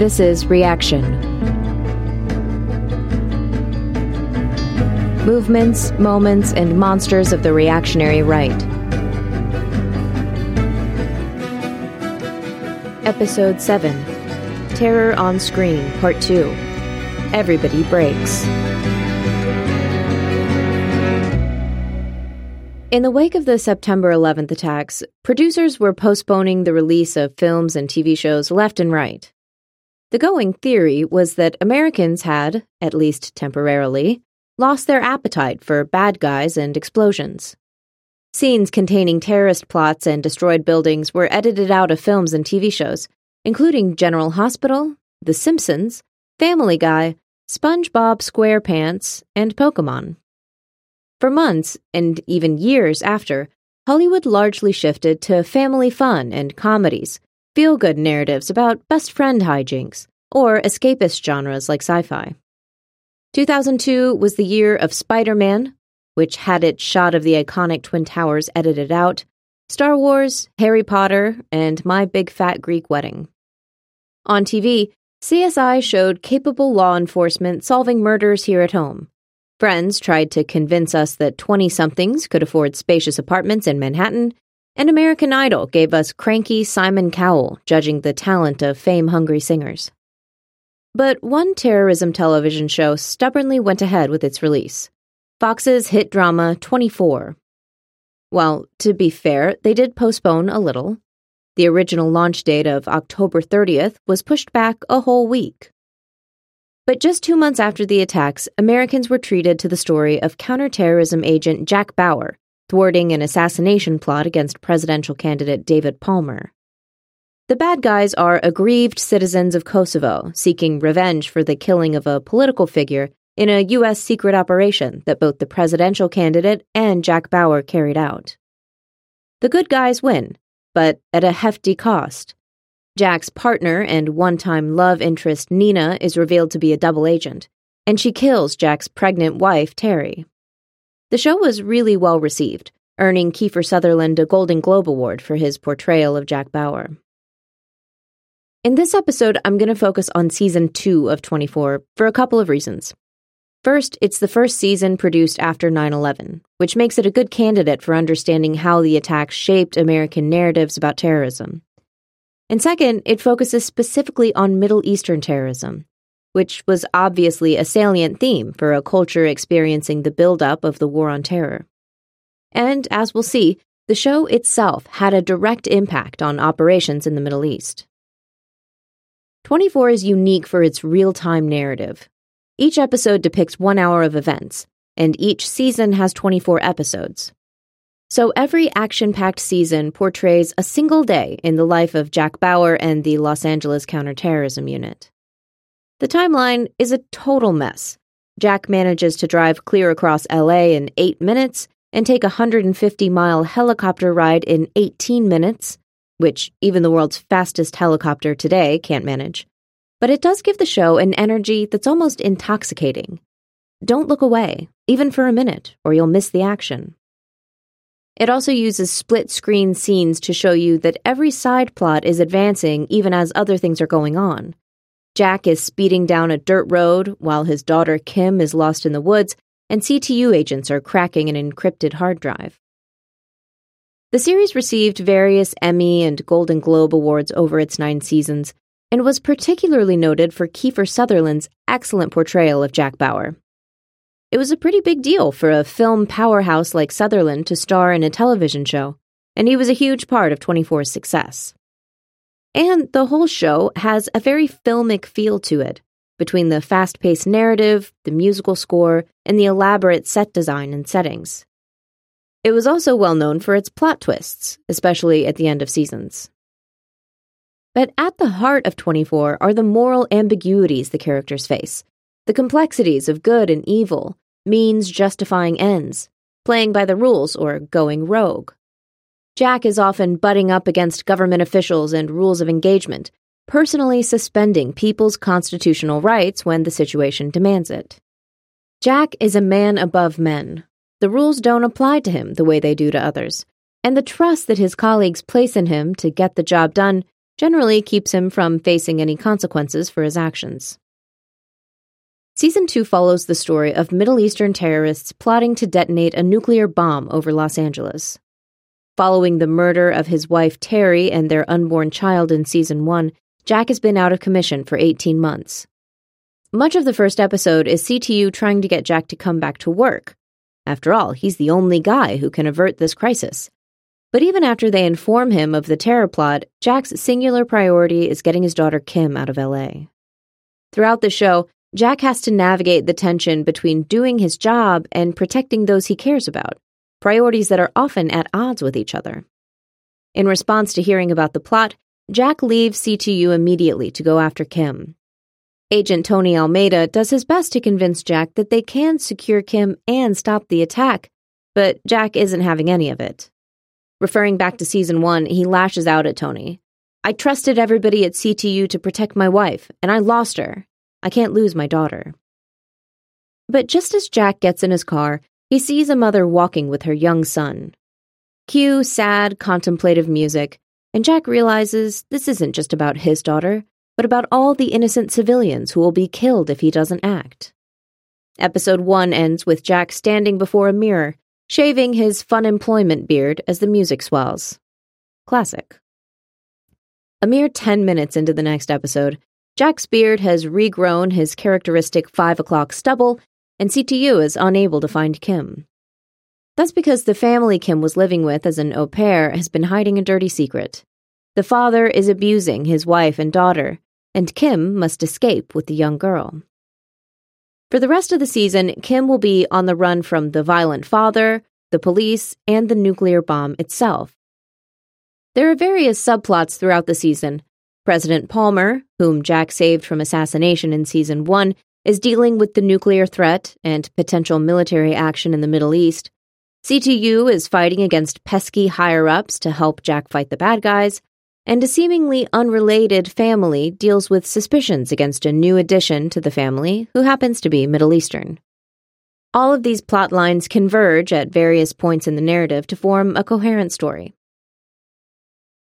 This is Reaction. Movements, moments, and monsters of the reactionary right. Episode 7 Terror on Screen, Part 2 Everybody Breaks. In the wake of the September 11th attacks, producers were postponing the release of films and TV shows left and right. The going theory was that Americans had, at least temporarily, lost their appetite for bad guys and explosions. Scenes containing terrorist plots and destroyed buildings were edited out of films and TV shows, including General Hospital, The Simpsons, Family Guy, SpongeBob SquarePants, and Pokemon. For months, and even years after, Hollywood largely shifted to family fun and comedies, feel good narratives about best friend hijinks, or escapist genres like sci fi. 2002 was the year of Spider Man, which had its shot of the iconic Twin Towers edited out, Star Wars, Harry Potter, and My Big Fat Greek Wedding. On TV, CSI showed capable law enforcement solving murders here at home, Friends tried to convince us that 20 somethings could afford spacious apartments in Manhattan, and American Idol gave us cranky Simon Cowell judging the talent of fame hungry singers. But one terrorism television show stubbornly went ahead with its release Fox's hit drama 24. Well, to be fair, they did postpone a little. The original launch date of October 30th was pushed back a whole week. But just two months after the attacks, Americans were treated to the story of counterterrorism agent Jack Bauer thwarting an assassination plot against presidential candidate David Palmer. The bad guys are aggrieved citizens of Kosovo seeking revenge for the killing of a political figure in a U.S. secret operation that both the presidential candidate and Jack Bauer carried out. The good guys win, but at a hefty cost. Jack's partner and one time love interest Nina is revealed to be a double agent, and she kills Jack's pregnant wife, Teri. The show was really well received, earning Kiefer Sutherland a Golden Globe Award for his portrayal of Jack Bauer. In this episode, I'm going to focus on season 2 of 24 for a couple of reasons. First, it's the first season produced after 9 11, which makes it a good candidate for understanding how the attacks shaped American narratives about terrorism. And second, it focuses specifically on Middle Eastern terrorism, which was obviously a salient theme for a culture experiencing the buildup of the War on Terror. And as we'll see, the show itself had a direct impact on operations in the Middle East. 24 is unique for its real time narrative. Each episode depicts one hour of events, and each season has 24 episodes. So every action packed season portrays a single day in the life of Jack Bauer and the Los Angeles Counterterrorism Unit. The timeline is a total mess. Jack manages to drive clear across LA in 8 minutes and take a 150 mile helicopter ride in 18 minutes, which even the world's fastest helicopter today can't manage. But it does give the show an energy that's almost intoxicating. Don't look away, even for a minute, or you'll miss the action. It also uses split screen scenes to show you that every side plot is advancing even as other things are going on. Jack is speeding down a dirt road while his daughter Kim is lost in the woods, and CTU agents are cracking an encrypted hard drive. The series received various Emmy and Golden Globe awards over its nine seasons, and was particularly noted for Kiefer Sutherland's excellent portrayal of Jack Bauer. It was a pretty big deal for a film powerhouse like Sutherland to star in a television show, and he was a huge part of 24's success. And the whole show has a very filmic feel to it, between the fast paced narrative, the musical score, and the elaborate set design and settings. It was also well known for its plot twists, especially at the end of seasons. But at the heart of 24 are the moral ambiguities the characters face, the complexities of good and evil, means justifying ends, playing by the rules or going rogue. Jack is often butting up against government officials and rules of engagement, personally suspending people's constitutional rights when the situation demands it. Jack is a man above men. The rules don't apply to him the way they do to others, and the trust that his colleagues place in him to get the job done generally keeps him from facing any consequences for his actions. Season 2 follows the story of Middle Eastern terrorists plotting to detonate a nuclear bomb over Los Angeles. Following the murder of his wife Teri and their unborn child in season 1, Jack has been out of commission for 18 months. Much of the first episode is CTU trying to get Jack to come back to work. After all, he's the only guy who can avert this crisis. But even after they inform him of the terror plot, Jack's singular priority is getting his daughter Kim out of LA. Throughout the show, Jack has to navigate the tension between doing his job and protecting those he cares about, priorities that are often at odds with each other. In response to hearing about the plot, Jack leaves CTU immediately to go after Kim. Agent Tony Almeida does his best to convince Jack that they can secure Kim and stop the attack, but Jack isn't having any of it. Referring back to season one, he lashes out at Tony. I trusted everybody at CTU to protect my wife, and I lost her. I can't lose my daughter. But just as Jack gets in his car, he sees a mother walking with her young son. Cue sad, contemplative music, and Jack realizes this isn't just about his daughter, but about all the innocent civilians who will be killed if he doesn't act. Episode 1 ends with Jack standing before a mirror, shaving his fun employment beard as the music swells. Classic. A mere 10 minutes into the next episode, Jack's beard has regrown his characteristic 5 o'clock stubble, and CTU is unable to find Kim. That's because the family Kim was living with as an au pair has been hiding a dirty secret. The father is abusing his wife and daughter, and Kim must escape with the young girl. For the rest of the season, Kim will be on the run from the violent father, the police, and the nuclear bomb itself. There are various subplots throughout the season, President Palmer, whom Jack saved from assassination in season one, is dealing with the nuclear threat and potential military action in the Middle East. CTU is fighting against pesky higher ups to help Jack fight the bad guys. And a seemingly unrelated family deals with suspicions against a new addition to the family who happens to be Middle Eastern. All of these plot lines converge at various points in the narrative to form a coherent story.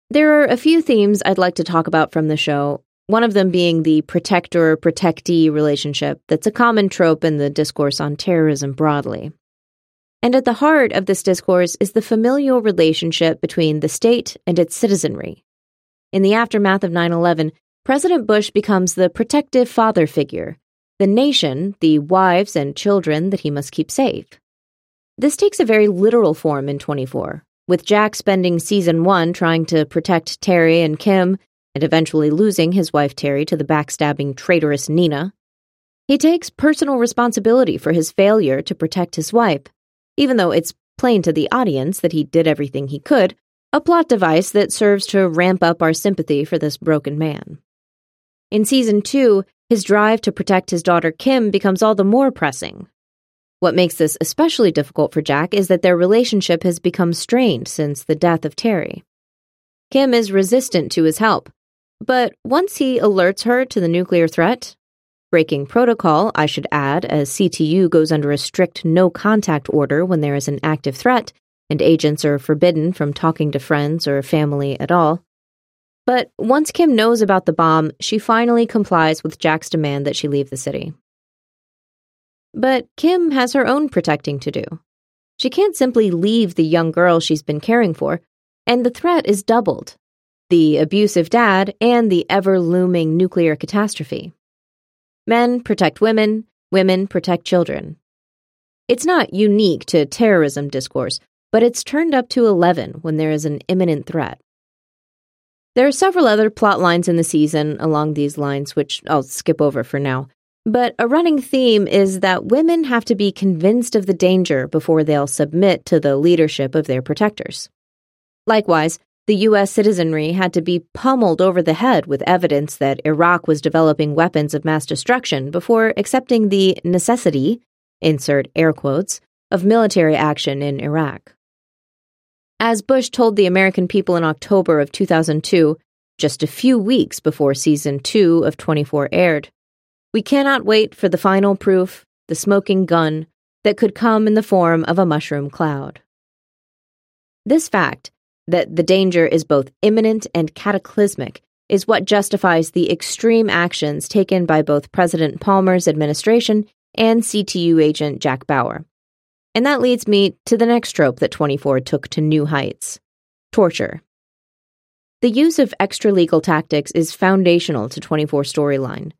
There are a few themes I'd like to talk about from the show, one of them being the protector protectee relationship that's a common trope in the discourse on terrorism broadly. And at the heart of this discourse is the familial relationship between the state and its citizenry. In the aftermath of 9 11, President Bush becomes the protective father figure, the nation, the wives and children that he must keep safe. This takes a very literal form in 24, with Jack spending season one trying to protect Teri and Kim, and eventually losing his wife Teri to the backstabbing traitorous Nina. He takes personal responsibility for his failure to protect his wife, even though it's plain to the audience that he did everything he could, a plot device that serves to ramp up our sympathy for this broken man. In season two, his drive to protect his daughter Kim becomes all the more pressing, what makes this especially difficult for Jack is that their relationship has become strained since the death of Teri. Kim is resistant to his help, but once he alerts her to the nuclear threat, breaking protocol, I should add, as CTU goes under a strict no contact order when there is an active threat, and agents are forbidden from talking to friends or family at all. But once Kim knows about the bomb, she finally complies with Jack's demand that she leave the city. But Kim has her own protecting to do. She can't simply leave the young girl she's been caring for, and the threat is doubled the abusive dad and the ever looming nuclear catastrophe. Men protect women, women protect children. It's not unique to terrorism discourse, but it's turned up to 11 when there is an imminent threat. There are several other plot lines in the season along these lines, which I'll skip over for now. But a running theme is that women have to be convinced of the danger before they'll submit to the leadership of their protectors. Likewise, the U.S. citizenry had to be pummeled over the head with evidence that Iraq was developing weapons of mass destruction before accepting the necessity, insert air quotes, of military action in Iraq. As Bush told the American people in October of 2002, just a few weeks before season 2 of 24 aired, we cannot wait for the final proof, the smoking gun, that could come in the form of a mushroom cloud. This fact, that the danger is both imminent and cataclysmic, is what justifies the extreme actions taken by both President Palmer's administration and CTU agent Jack Bauer. And that leads me to the next trope that 24 took to new heights torture. The use of extra legal tactics is foundational to 24 storyline.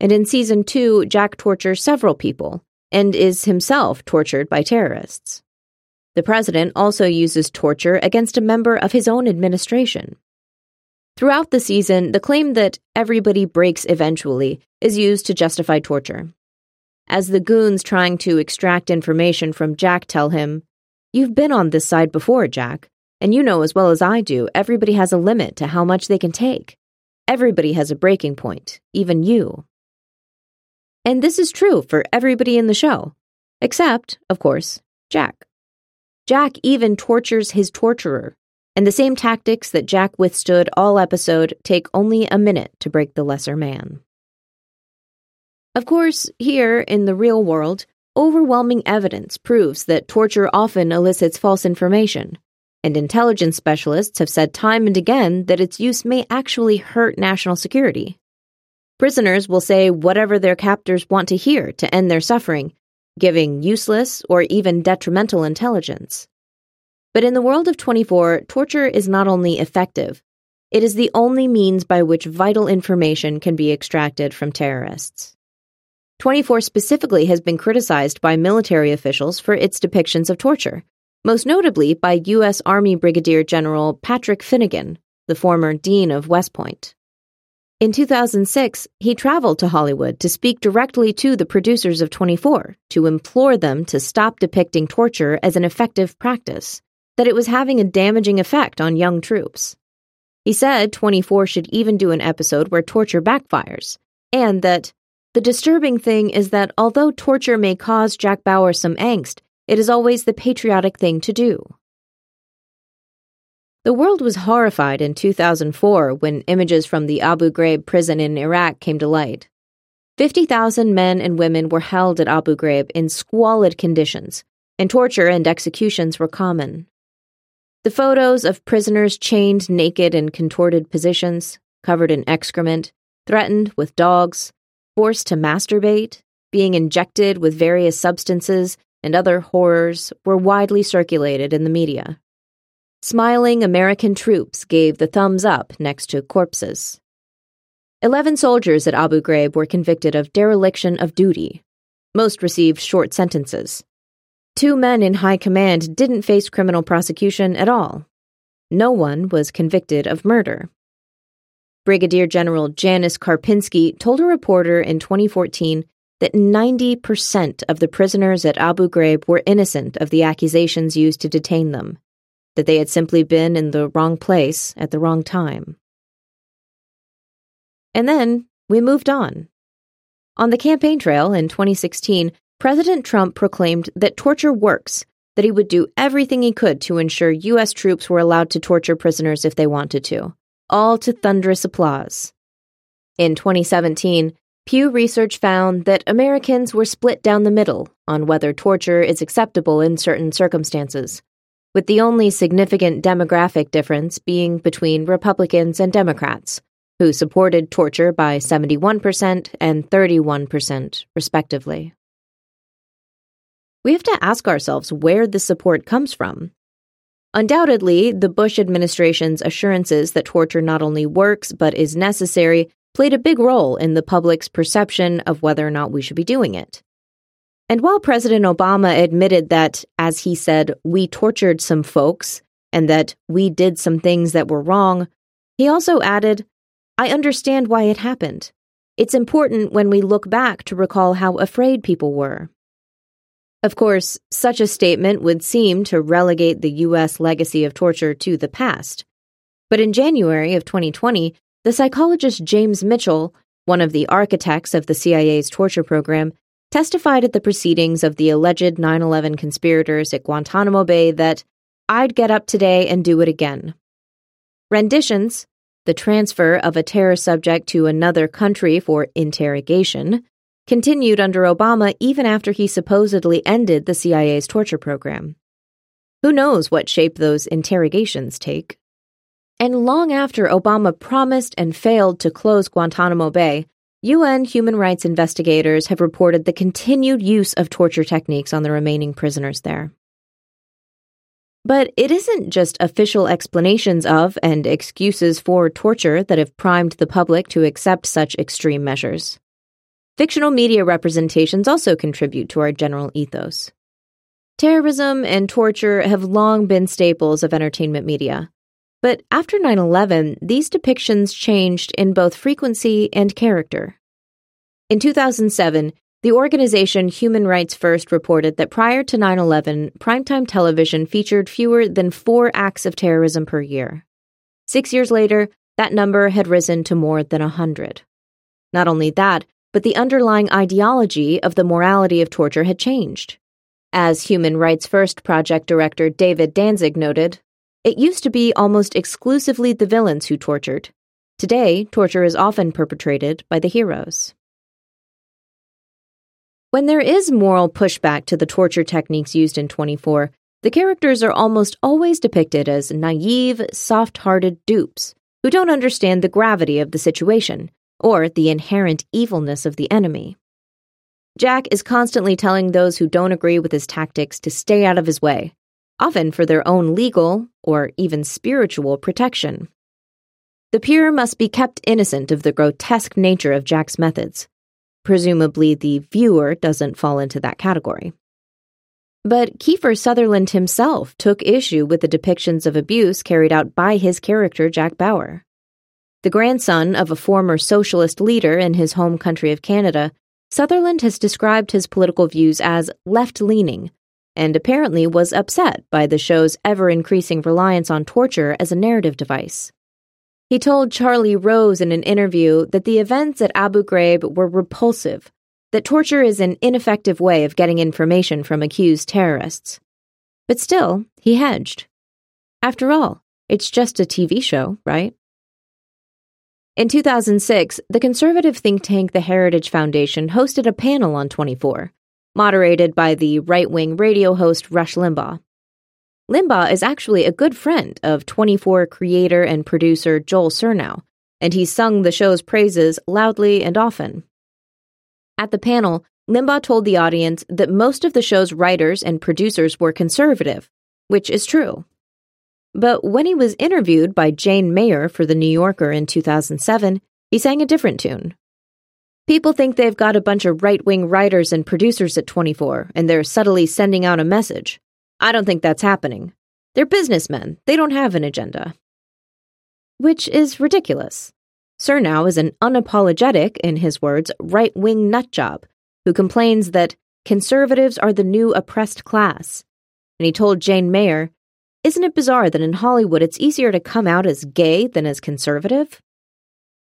And in season 2, Jack tortures several people and is himself tortured by terrorists. The president also uses torture against a member of his own administration. Throughout the season, the claim that everybody breaks eventually is used to justify torture. As the goons trying to extract information from Jack tell him, You've been on this side before, Jack, and you know as well as I do, everybody has a limit to how much they can take. Everybody has a breaking point, even you. And this is true for everybody in the show, except, of course, Jack. Jack even tortures his torturer, and the same tactics that Jack withstood all episode take only a minute to break the lesser man. Of course, here in the real world, overwhelming evidence proves that torture often elicits false information, and intelligence specialists have said time and again that its use may actually hurt national security. Prisoners will say whatever their captors want to hear to end their suffering, giving useless or even detrimental intelligence. But in the world of 24, torture is not only effective, it is the only means by which vital information can be extracted from terrorists. 24 specifically has been criticized by military officials for its depictions of torture, most notably by U.S. Army Brigadier General Patrick Finnegan, the former Dean of West Point. In 2006, he traveled to Hollywood to speak directly to the producers of 24 to implore them to stop depicting torture as an effective practice, that it was having a damaging effect on young troops. He said 24 should even do an episode where torture backfires, and that the disturbing thing is that although torture may cause Jack Bauer some angst, it is always the patriotic thing to do. The world was horrified in 2004 when images from the Abu Ghraib prison in Iraq came to light. 50,000 men and women were held at Abu Ghraib in squalid conditions, and torture and executions were common. The photos of prisoners chained naked in contorted positions, covered in excrement, threatened with dogs, forced to masturbate, being injected with various substances, and other horrors were widely circulated in the media. Smiling American troops gave the thumbs up next to corpses. Eleven soldiers at Abu Ghraib were convicted of dereliction of duty. Most received short sentences. Two men in high command didn't face criminal prosecution at all. No one was convicted of murder. Brigadier General Janis Karpinski told a reporter in 2014 that 90% of the prisoners at Abu Ghraib were innocent of the accusations used to detain them that they had simply been in the wrong place at the wrong time. And then we moved on. On the campaign trail in 2016, President Trump proclaimed that torture works, that he would do everything he could to ensure U.S. troops were allowed to torture prisoners if they wanted to, all to thunderous applause. In 2017, Pew Research found that Americans were split down the middle on whether torture is acceptable in certain circumstances, with the only significant demographic difference being between Republicans and Democrats, who supported torture by 71% and 31%, respectively. We have to ask ourselves where the support comes from. Undoubtedly, the Bush administration's assurances that torture not only works but is necessary played a big role in the public's perception of whether or not we should be doing it. And while President Obama admitted that, as he said, we tortured some folks and that we did some things that were wrong, he also added, I understand why it happened. It's important when we look back to recall how afraid people were. Of course, such a statement would seem to relegate the U.S. legacy of torture to the past. But in January of 2020, the psychologist James Mitchell, one of the architects of the CIA's torture program, testified at the proceedings of the alleged 9 11 conspirators at Guantanamo Bay that I'd get up today and do it again. Renditions, the transfer of a terror subject to another country for interrogation, continued under Obama even after he supposedly ended the CIA's torture program. Who knows what shape those interrogations take? And long after Obama promised and failed to close Guantanamo Bay, UN human rights investigators have reported the continued use of torture techniques on the remaining prisoners there. But it isn't just official explanations of and excuses for torture that have primed the public to accept such extreme measures. Fictional media representations also contribute to our general ethos. Terrorism and torture have long been staples of entertainment media. But after 9 11, these depictions changed in both frequency and character. In 2007, the organization Human Rights First reported that prior to 9 11, primetime television featured fewer than four acts of terrorism per year. Six years later, that number had risen to more than 100. Not only that, but the underlying ideology of the morality of torture had changed. As Human Rights First project director David Danzig noted, it used to be almost exclusively the villains who tortured. Today, torture is often perpetrated by the heroes. When there is moral pushback to the torture techniques used in 24, the characters are almost always depicted as naive, soft hearted dupes who don't understand the gravity of the situation or the inherent evilness of the enemy. Jack is constantly telling those who don't agree with his tactics to stay out of his way, often for their own legal or even spiritual protection. The pure must be kept innocent of the grotesque nature of Jack's methods. Presumably, the viewer doesn't fall into that category. But Kiefer Sutherland himself took issue with the depictions of abuse carried out by his character, Jack Bauer. The grandson of a former socialist leader in his home country of Canada, Sutherland has described his political views as left leaning, and apparently was upset by the show's ever increasing reliance on torture as a narrative device. He told Charlie Rose in an interview that the events at Abu Ghraib were repulsive, that torture is an ineffective way of getting information from accused terrorists. But still, he hedged. After all, it's just a TV show, right? In 2006, the conservative think tank The Heritage Foundation hosted a panel on 24, moderated by the right wing radio host Rush Limbaugh. Limbaugh is actually a good friend of 24 creator and producer Joel Surnow, and he sung the show's praises loudly and often. At the panel, Limbaugh told the audience that most of the show's writers and producers were conservative, which is true. But when he was interviewed by Jane Mayer for The New Yorker in 2007, he sang a different tune. People think they've got a bunch of right wing writers and producers at 24, and they're subtly sending out a message. I don't think that's happening. They're businessmen, they don't have an agenda. Which is ridiculous. Surnow is an unapologetic, in his words, right wing nutjob who complains that conservatives are the new oppressed class. And he told Jane Mayer isn't it bizarre that in Hollywood it's easier to come out as gay than as conservative?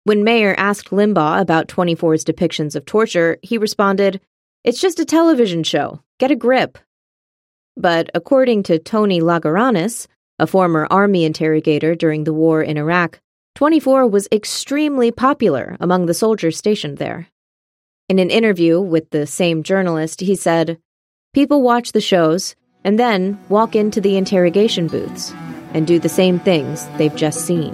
When Mayer asked Limbaugh about 24's depictions of torture, he responded, It's just a television show. Get a grip. But according to Tony Lagouranis, a former army interrogator during the war in Iraq, 24 was extremely popular among the soldiers stationed there. In an interview with the same journalist, he said, People watch the shows, and then walk into the interrogation booths and do the same things they've just seen.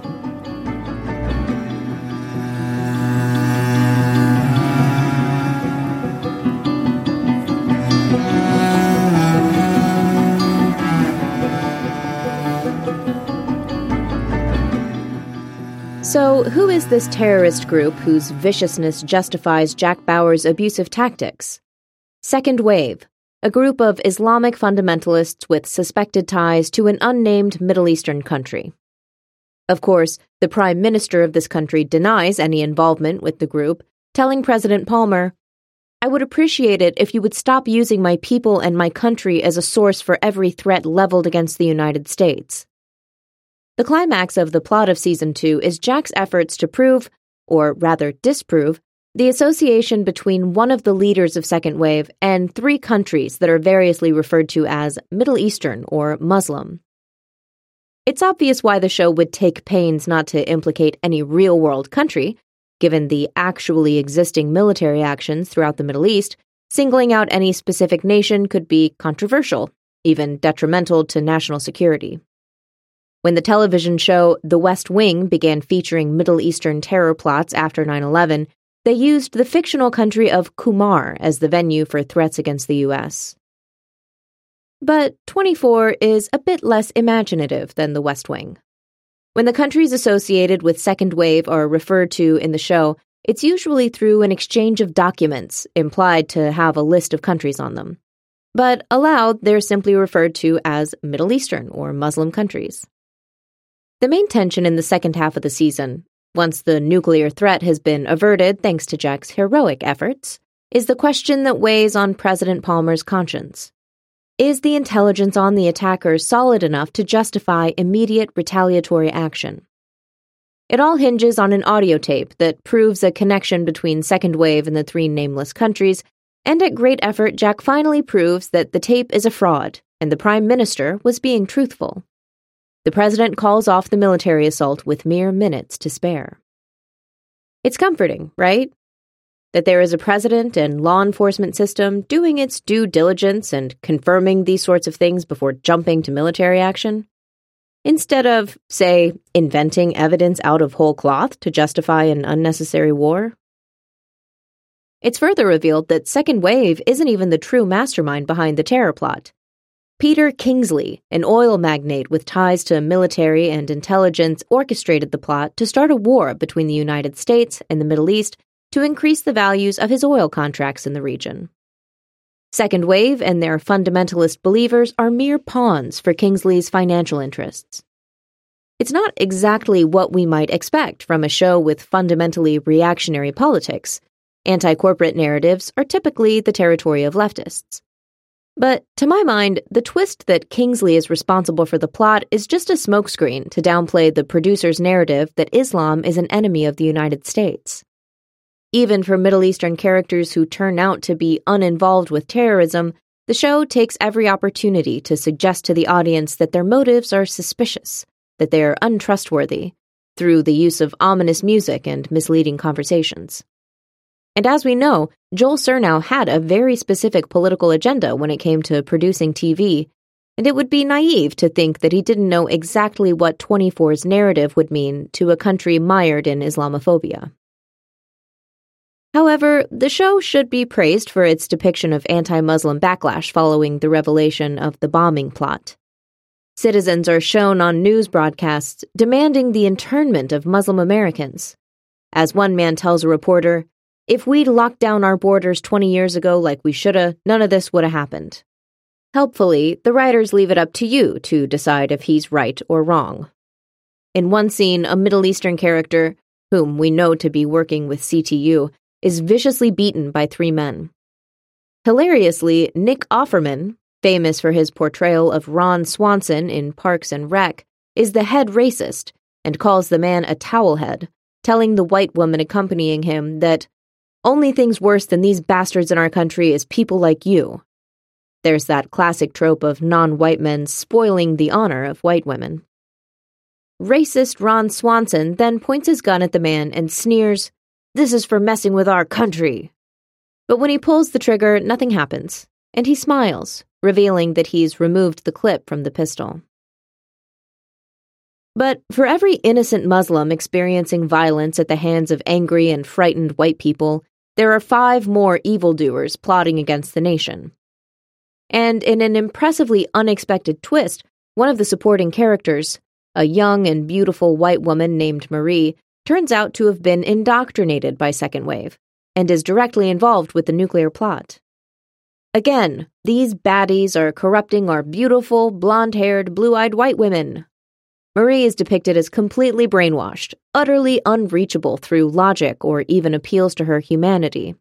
So, who is this terrorist group whose viciousness justifies Jack Bauer's abusive tactics? Second Wave, a group of Islamic fundamentalists with suspected ties to an unnamed Middle Eastern country. Of course, the prime minister of this country denies any involvement with the group, telling President Palmer, I would appreciate it if you would stop using my people and my country as a source for every threat leveled against the United States. The climax of the plot of season two is Jack's efforts to prove, or rather disprove, the association between one of the leaders of Second Wave and three countries that are variously referred to as Middle Eastern or Muslim. It's obvious why the show would take pains not to implicate any real world country, given the actually existing military actions throughout the Middle East. Singling out any specific nation could be controversial, even detrimental to national security. When the television show The West Wing began featuring Middle Eastern terror plots after 9 11, they used the fictional country of Qumar as the venue for threats against the U.S. But 24 is a bit less imaginative than The West Wing. When the countries associated with Second Wave are referred to in the show, it's usually through an exchange of documents implied to have a list of countries on them. But aloud, they're simply referred to as Middle Eastern or Muslim countries. The main tension in the second half of the season, once the nuclear threat has been averted thanks to Jack's heroic efforts, is the question that weighs on President Palmer's conscience. Is the intelligence on the attackers solid enough to justify immediate retaliatory action? It all hinges on an audio tape that proves a connection between Second Wave and the three nameless countries, and at great effort, Jack finally proves that the tape is a fraud and the Prime Minister was being truthful. The president calls off the military assault with mere minutes to spare. It's comforting, right? That there is a president and law enforcement system doing its due diligence and confirming these sorts of things before jumping to military action. Instead of, say, inventing evidence out of whole cloth to justify an unnecessary war. It's further revealed that Second Wave isn't even the true mastermind behind the terror plot. Peter Kingsley, an oil magnate with ties to military and intelligence, orchestrated the plot to start a war between the United States and the Middle East to increase the values of his oil contracts in the region. Second Wave and their fundamentalist believers are mere pawns for Kingsley's financial interests. It's not exactly what we might expect from a show with fundamentally reactionary politics. Anti corporate narratives are typically the territory of leftists. But to my mind, the twist that Kingsley is responsible for the plot is just a smokescreen to downplay the producer's narrative that Islam is an enemy of the United States. Even for Middle Eastern characters who turn out to be uninvolved with terrorism, the show takes every opportunity to suggest to the audience that their motives are suspicious, that they are untrustworthy, through the use of ominous music and misleading conversations. And as we know, Joel Surnow had a very specific political agenda when it came to producing TV, and it would be naive to think that he didn't know exactly what 24's narrative would mean to a country mired in Islamophobia. However, the show should be praised for its depiction of anti Muslim backlash following the revelation of the bombing plot. Citizens are shown on news broadcasts demanding the internment of Muslim Americans. As one man tells a reporter, if we'd locked down our borders 20 years ago like we shoulda, none of this would have happened. Helpfully, the writers leave it up to you to decide if he's right or wrong. In one scene, a Middle Eastern character, whom we know to be working with CTU, is viciously beaten by three men. Hilariously, Nick Offerman, famous for his portrayal of Ron Swanson in Parks and Rec, is the head racist and calls the man a towelhead, telling the white woman accompanying him that only things worse than these bastards in our country is people like you. There's that classic trope of non white men spoiling the honor of white women. Racist Ron Swanson then points his gun at the man and sneers, This is for messing with our country. But when he pulls the trigger, nothing happens, and he smiles, revealing that he's removed the clip from the pistol. But for every innocent Muslim experiencing violence at the hands of angry and frightened white people, there are five more evildoers plotting against the nation. And in an impressively unexpected twist, one of the supporting characters, a young and beautiful white woman named Marie, turns out to have been indoctrinated by Second Wave and is directly involved with the nuclear plot. Again, these baddies are corrupting our beautiful, blonde haired, blue eyed white women, Marie is depicted as completely brainwashed, utterly unreachable through logic or even appeals to her humanity.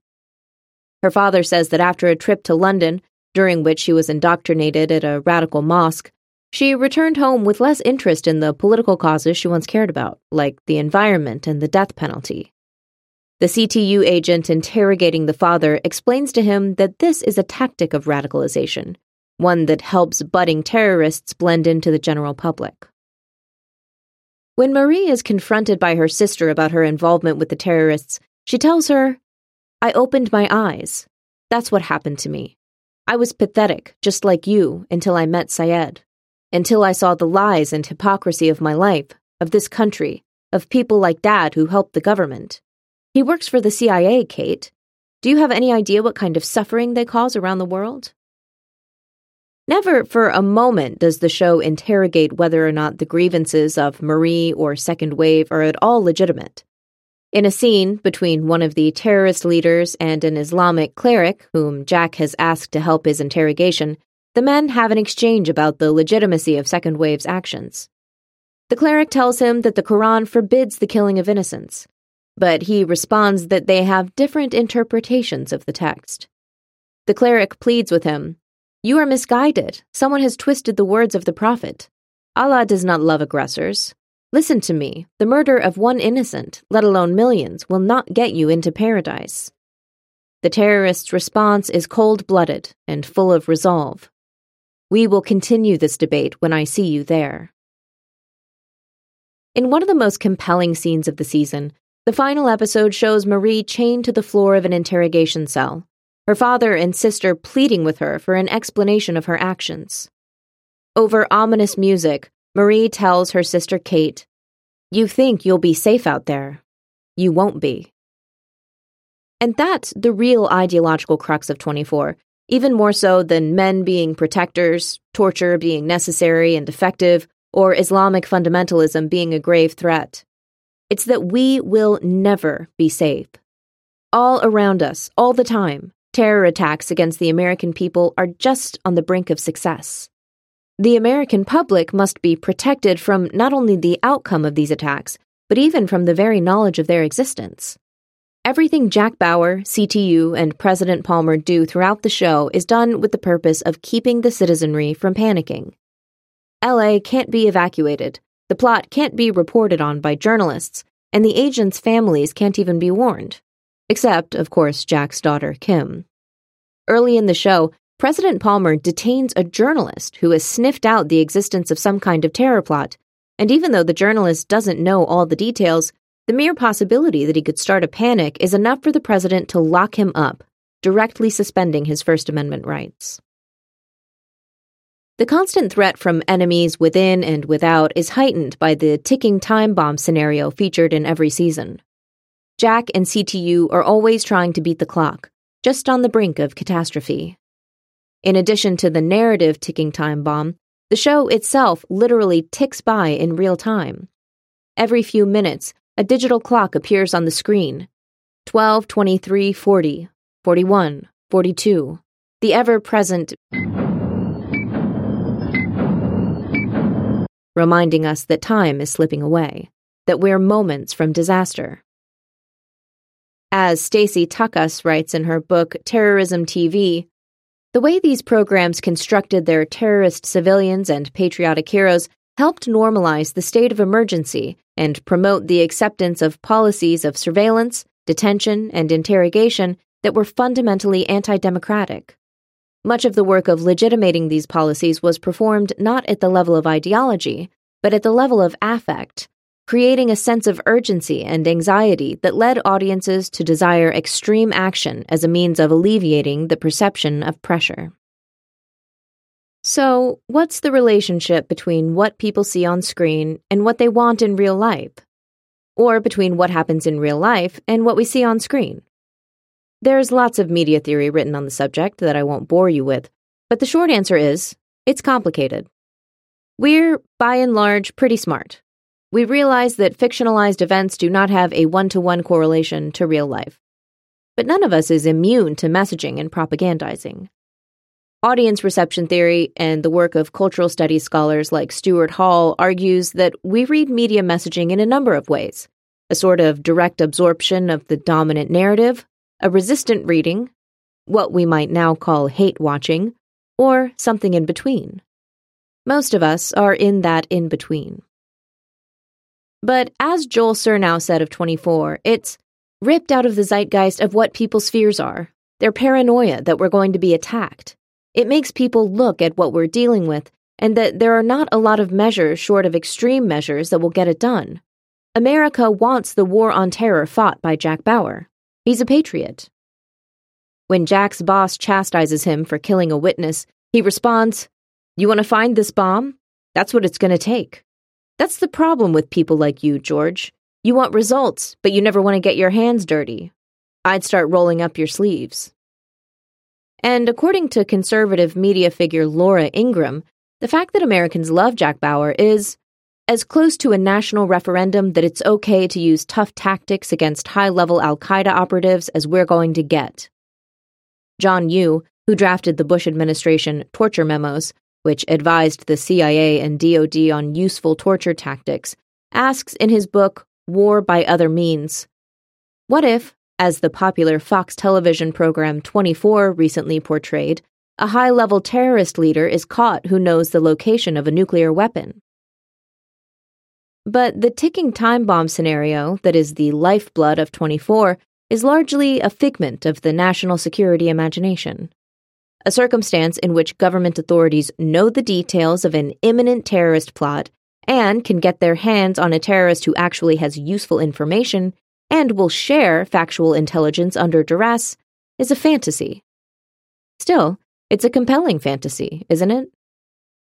Her father says that after a trip to London, during which she was indoctrinated at a radical mosque, she returned home with less interest in the political causes she once cared about, like the environment and the death penalty. The CTU agent interrogating the father explains to him that this is a tactic of radicalization, one that helps budding terrorists blend into the general public. When Marie is confronted by her sister about her involvement with the terrorists, she tells her, I opened my eyes. That's what happened to me. I was pathetic, just like you, until I met Syed. until I saw the lies and hypocrisy of my life, of this country, of people like Dad who help the government. He works for the CIA, Kate. Do you have any idea what kind of suffering they cause around the world? Never for a moment does the show interrogate whether or not the grievances of Marie or Second Wave are at all legitimate. In a scene between one of the terrorist leaders and an Islamic cleric whom Jack has asked to help his interrogation, the men have an exchange about the legitimacy of Second Wave's actions. The cleric tells him that the Quran forbids the killing of innocents, but he responds that they have different interpretations of the text. The cleric pleads with him You are misguided. Someone has twisted the words of the Prophet. Allah does not love aggressors. Listen to me. The murder of one innocent, let alone millions, will not get you into paradise. The terrorist's response is cold blooded and full of resolve. We will continue this debate when I see you there. In one of the most compelling scenes of the season, the final episode shows Marie chained to the floor of an interrogation cell, her father and sister pleading with her for an explanation of her actions. Over ominous music, Marie tells her sister Kate, You think you'll be safe out there. You won't be. And that's the real ideological crux of 24, even more so than men being protectors, torture being necessary and effective, or Islamic fundamentalism being a grave threat. It's that we will never be safe. All around us, all the time, terror attacks against the American people are just on the brink of success. The American public must be protected from not only the outcome of these attacks, but even from the very knowledge of their existence. Everything Jack Bauer, CTU, and President Palmer do throughout the show is done with the purpose of keeping the citizenry from panicking. LA can't be evacuated, the plot can't be reported on by journalists, and the agents' families can't even be warned. Except, of course, Jack's daughter, Kim. Early in the show, President Palmer detains a journalist who has sniffed out the existence of some kind of terror plot, and even though the journalist doesn't know all the details, the mere possibility that he could start a panic is enough for the president to lock him up, directly suspending his First Amendment rights. The constant threat from enemies within and without is heightened by the ticking time bomb scenario featured in every season. Jack and CTU are always trying to beat the clock, just on the brink of catastrophe. In addition to the narrative ticking time bomb, the show itself literally ticks by in real time. Every few minutes, a digital clock appears on the screen 12, 23, 40, 41, 42, the ever present reminding us that time is slipping away, that we're moments from disaster. As Stacy Takacs writes in her book Terrorism TV, the way these programs constructed their terrorist civilians and patriotic heroes helped normalize the state of emergency and promote the acceptance of policies of surveillance, detention, and interrogation that were fundamentally anti democratic. Much of the work of legitimating these policies was performed not at the level of ideology, but at the level of affect, creating a sense of urgency and anxiety that led audiences to desire extreme action as a means of alleviating the perception of pressure. So, what's the relationship between what people see on screen and what they want in real life? Or between what happens in real life and what we see on screen? There's lots of media theory written on the subject that I won't bore you with, but the short answer is it's complicated. We're, by and large, pretty smart. We realize that fictionalized events do not have a one to one correlation to real life. But none of us is immune to messaging and propagandizing. Audience reception theory and the work of cultural studies scholars like Stuart Hall argues that we read media messaging in a number of ways a sort of direct absorption of the dominant narrative, a resistant reading, what we might now call hate watching, or something in between. Most of us are in that in between. But as Joel Surnow said of 24, it's ripped out of the zeitgeist of what people's fears are, their paranoia that we're going to be attacked. It makes people look at what we're dealing with and that there are not a lot of measures short of extreme measures that will get it done. America wants the war on terror fought by Jack Bauer. He's a patriot. When Jack's boss chastises him for killing a witness, he responds, You want to find this bomb? That's what it's going to take. That's the problem with people like you, George. You want results, but you never want to get your hands dirty. I'd start rolling up your sleeves. And according to conservative media figure Laura Ingraham, the fact that Americans love Jack Bauer is as close to a national referendum that it's okay to use tough tactics against high level Al Qaeda operatives as we're going to get. John Yoo, who drafted the Bush administration torture memos, which advised the CIA and DoD on useful torture tactics, asks in his book War by Other Means What if, as the popular Fox television program 24 recently portrayed, a high level terrorist leader is caught who knows the location of a nuclear weapon? But the ticking time bomb scenario, that is the lifeblood of 24, is largely a figment of the national security imagination. A circumstance in which government authorities know the details of an imminent terrorist plot and can get their hands on a terrorist who actually has useful information and will share factual intelligence under duress is a fantasy. Still, it's a compelling fantasy, isn't it?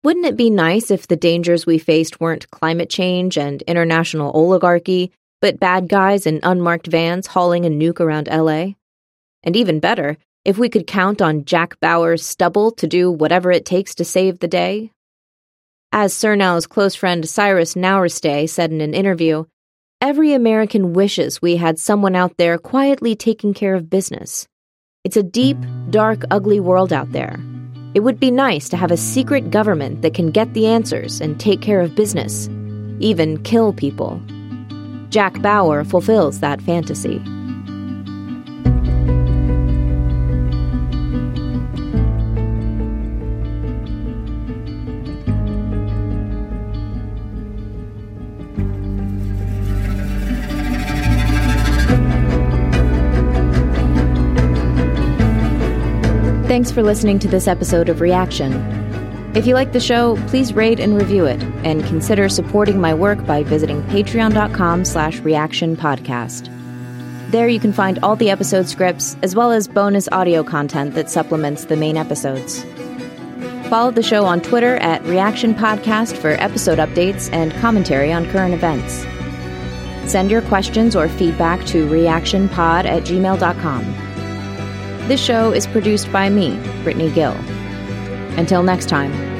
Wouldn't it be nice if the dangers we faced weren't climate change and international oligarchy, but bad guys in unmarked vans hauling a nuke around LA? And even better, if we could count on Jack Bauer's stubble to do whatever it takes to save the day? As Surnow's close friend Cyrus Nowrasteh said in an interview, every American wishes we had someone out there quietly taking care of business. It's a deep, dark, ugly world out there it would be nice to have a secret government that can get the answers and take care of business, even kill people. Jack Bauer fulfills that fantasy. Thanks for listening to this episode of Reaction. If you like the show, please rate and review it, and consider supporting my work by visiting patreon.com slash reactionpodcast. There you can find all the episode scripts, as well as bonus audio content that supplements the main episodes. Follow the show on Twitter at Reaction Podcast for episode updates and commentary on current events. Send your questions or feedback to reactionpod at gmail.com. This show is produced by me, Brittany Gill. Until next time.